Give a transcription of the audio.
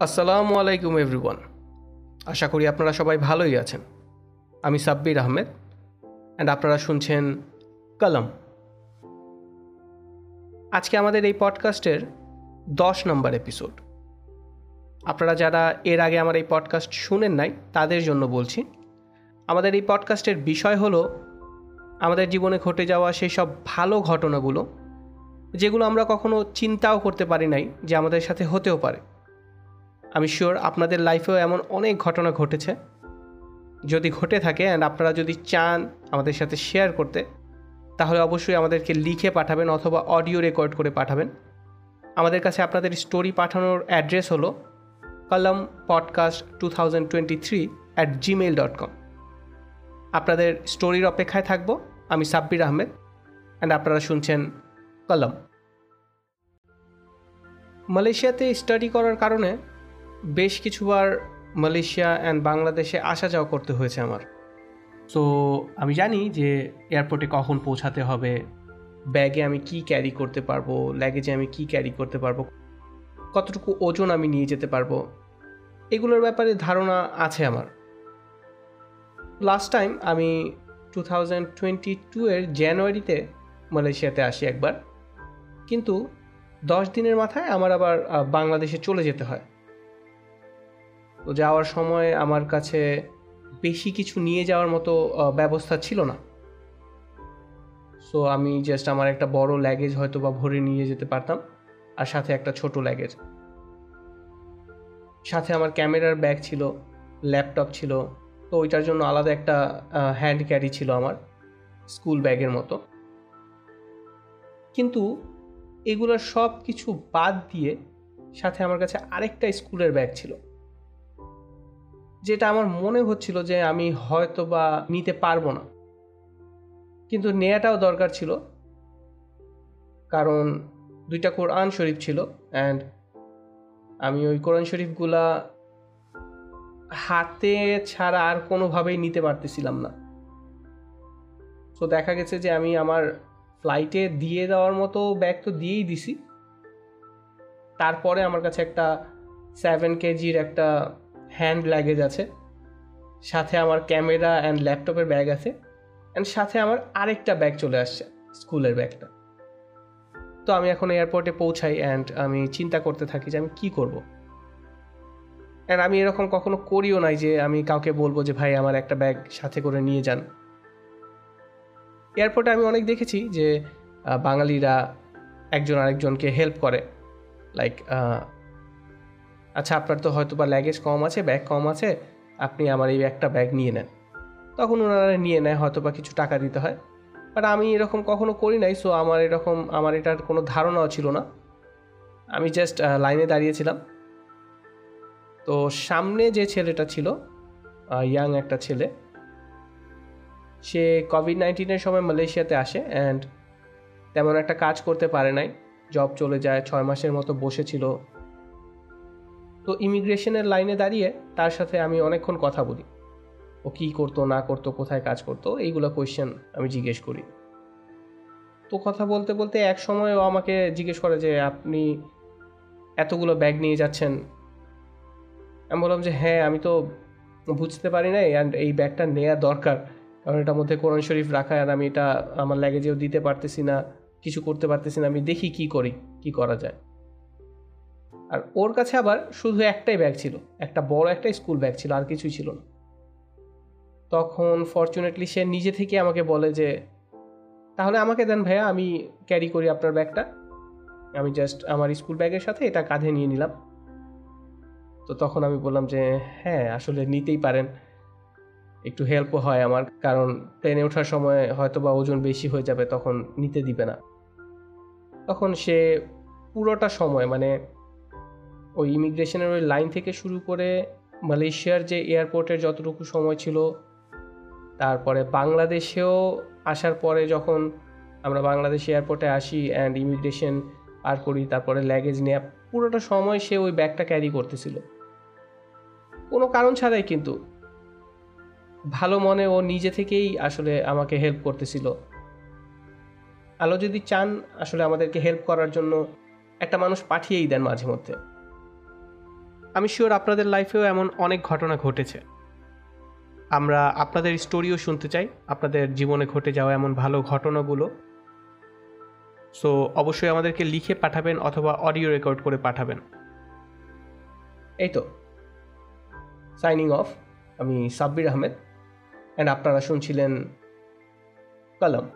আসসালামু আলাইকুম এভরিওয়ান। আশা করি আপনারা সবাই ভালোই আছেন। আমি সাব্বির আহমেদ অ্যান্ড আপনারা শুনছেন কলম। আজকে আমাদের এই পডকাস্টের দশ নম্বর এপিসোড। আপনারা যারা এর আগে আমার এই পডকাস্ট শুনেন নাই, তাদের জন্য বলছি, আমাদের এই পডকাস্টের বিষয় হলো, আমাদের জীবনে ঘটে যাওয়া সেই সব ভালো ঘটনাগুলো, যেগুলো আমরা কখনো চিন্তাও করতে পারি নাই যে আমাদের সাথে হতেও পারে। আমি শিওর আপনাদের লাইফেও এমন অনেক ঘটনা ঘটেছে। যদি ঘটে থাকে অ্যান্ড আপনারা যদি চান আমাদের সাথে শেয়ার করতে, তাহলে অবশ্যই আমাদেরকে লিখে পাঠাবেন অথবা অডিও রেকর্ড করে পাঠাবেন। আমাদের কাছে আপনাদের স্টোরি পাঠানোর অ্যাড্রেস হলো Kolom podcast two thousand twenty three at Gmail dot com আপনাদের স্টোরির অপেক্ষায় থাকব, আমি সাব্বির আহমেদ অ্যান্ড আপনারা শুনছেন কলম। মালয়েশিয়াতে স্টাডি করার কারণে বেশ কিছুবার মালয়েশিয়া অ্যান্ড বাংলাদেশে আসা যাওয়া করতে হয়েছে আমার। সো আমি জানি যে এয়ারপোর্টে কখন পৌঁছাতে হবে ব্যাগে আমি কি ক্যারি করতে পারব ল্যাগেজে আমি কি ক্যারি করতে পারব, কতটুকু ওজন আমি নিয়ে যেতে পারব, এগুলোর ব্যাপারে ধারণা আছে আমার। লাস্ট টাইম আমি টু থাউজেন্ড টোয়েন্টি টু এর জানুয়ারিতে মালয়েশিয়াতে আসি একবার, কিন্তু দশ দিনের মাথায় আমার আবার বাংলাদেশে চলে যেতে হয়। তো যাওয়ার সময় আমার কাছে বেশি কিছু নিয়ে যাওয়ার মতো ব্যবস্থা ছিল না। সো আমি জাস্ট আমার একটা বড় ল্যাগেজ হয়তো বা ভরে নিয়ে যেতে পারতাম, আর সাথে একটা ছোট ল্যাগেজ সাথে আমার ক্যামেরার ব্যাগ ছিল ল্যাপটপ ছিল, তো ওইটার জন্য আলাদা একটা হ্যান্ড ক্যারি ছিল আমার স্কুল ব্যাগের মতো। কিন্তু এগুলোর সব কিছু বাদ দিয়ে সাথে আমার কাছে আরেকটা স্কুলের ব্যাগ ছিল। যেটা আমার মনে হচ্ছিল যে আমি হয়তো বা নিতে পারব না। কিন্তু নেয়াটাও দরকার ছিল। কারণ দুইটা কোরআন শরীফ ছিল অ্যান্ড আমি ওই কোরআন শরীফগুলা হাতে ছাড়া আর কোনোভাবেই নিতে পারতেছিলাম না। তো দেখা গেছে যে আমি আমার ফ্লাইটে দিয়ে দেওয়ার মতো ব্যাগ তো দিয়েই দিছি। তারপরে আমার কাছে একটা সেভেন কেজির একটা হ্যান্ড লাগেজ আছে, সাথে আমার ক্যামেরা অ্যান্ড ল্যাপটপের ব্যাগ আছে অ্যান্ড সাথে আমার আরেকটা ব্যাগ চলে আসছে, স্কুলের ব্যাগটা তো আমি এখন এয়ারপোর্টে পৌঁছাই অ্যান্ড আমি চিন্তা করতে থাকি যে আমি কি করব। অ্যান্ড আমি এরকম কখনো করিও নাই যে আমি কাউকে বলব যে, ভাই, আমার একটা ব্যাগ সাথে করে নিয়ে যান। এয়ারপোর্টে আমি অনেক দেখেছি যে বাঙালিরা একজন আরেকজনকে হেল্প করে। লাইক আচ্ছা আপনার তো হয়তো বা ল্যাগেজ কম আছে ব্যাগ কম আছে, আপনি আমার এই একটা ব্যাগ নিয়ে নেন। তখন ওনারা নিয়ে নেয় হয়তো বা কিছু টাকা দিতে হয়। বাট আমি এরকম কখনো করি নাই সো আমার এরকম, আমার এটার কোনো ধারণাও ছিল না। আমি জাস্ট লাইনে দাঁড়িয়েছিলাম। তো সামনে যে ছেলেটা ছিল ইয়াং একটা ছেলে, সে কোভিড নাইন্টিনের সময় মালয়েশিয়াতে আসে অ্যান্ড তেমন একটা কাজ করতে পারে নাই। জব চলে যায়, ছয় মাসের মতো বসেছিল। তো ইমিগ্রেশনের লাইনে দাঁড়িয়ে তার সাথে আমি অনেকক্ষণ কথা বলি। ও কী করতো, না করতো, কোথায় কাজ করতো, এইগুলো কোয়েশ্চেন আমি জিজ্ঞেস করি। তো কথা বলতে বলতে এক সময় ও আমাকে জিজ্ঞেস করে যে, আপনি এতগুলো ব্যাগ নিয়ে যাচ্ছেন? আমি বললাম যে হ্যাঁ আমি তো বুঝতে পারি নাই অ্যান্ড এই ব্যাগটা নেওয়া দরকার। কারণ এটার মধ্যে কোরআন শরীফ রাখা আর আমি এটা আমার ল্যাগেজেও দিতে পারতেছি না, কিছু করতে পারতেছি না, আমি দেখি কি করি, কি করা যায়। আর ওর কাছে আবার শুধু একটাই ব্যাগ ছিল, একটা বড় একটা স্কুল ব্যাগ ছিল, আর কিছুই ছিল না। তখন ফর্চুনেটলি সে নিজে থেকে আমাকে বলে যে, তাহলে আমাকে দেন ভাইয়া, আমি ক্যারি করি আপনার ব্যাগটা আমি জাস্ট আমার স্কুল ব্যাগের সাথে এটা কাঁধে নিয়ে নিলাম। তো তখন আমি বললাম যে হ্যাঁ আসলে নিতেই পারেন। একটু হেল্পও হয় আমার, কারণ প্লেনে ওঠার সময় হয়তো বা ওজন বেশি হয়ে যাবে, তখন নিতে দিবে না। তখন সে পুরোটা সময় মানে ওই ইমিগ্রেশনের ওই লাইন থেকে শুরু করে মালয়েশিয়ার যে এয়ারপোর্টের যতটুকু সময় ছিল, তারপরে বাংলাদেশেও আসার পরে যখন আমরা বাংলাদেশ এয়ারপোর্টে আসি অ্যান্ড ইমিগ্রেশন পার করি, তারপরে ল্যাগেজ নেওয়া পুরোটা সময় সে ওই ব্যাগটা ক্যারি করতেছিল। কোনো কারণ ছাড়াই কিন্তু ভালো মনে ও নিজে থেকেই আসলে আমাকে হেল্প করতেছিল। আলো যদি চান, আসলে আমাদেরকে হেল্প করার জন্য একটা মানুষ পাঠিয়েই দেন মাঝে মধ্যে। আমি শিওর আপনাদের লাইফেও এমন অনেক ঘটনা ঘটেছে। আমরা আপনাদের স্টোরিও শুনতে চাই, আপনাদের জীবনে ঘটে যাওয়া এমন ভালো ঘটনাগুলো। সো অবশ্যই আমাদেরকে লিখে পাঠাবেন অথবা অডিও রেকর্ড করে পাঠাবেন। এই তো সাইনিং অফ আমি সাব্বির আহমেদ। অ্যান্ড আপনারা শুনছিলেন কলম।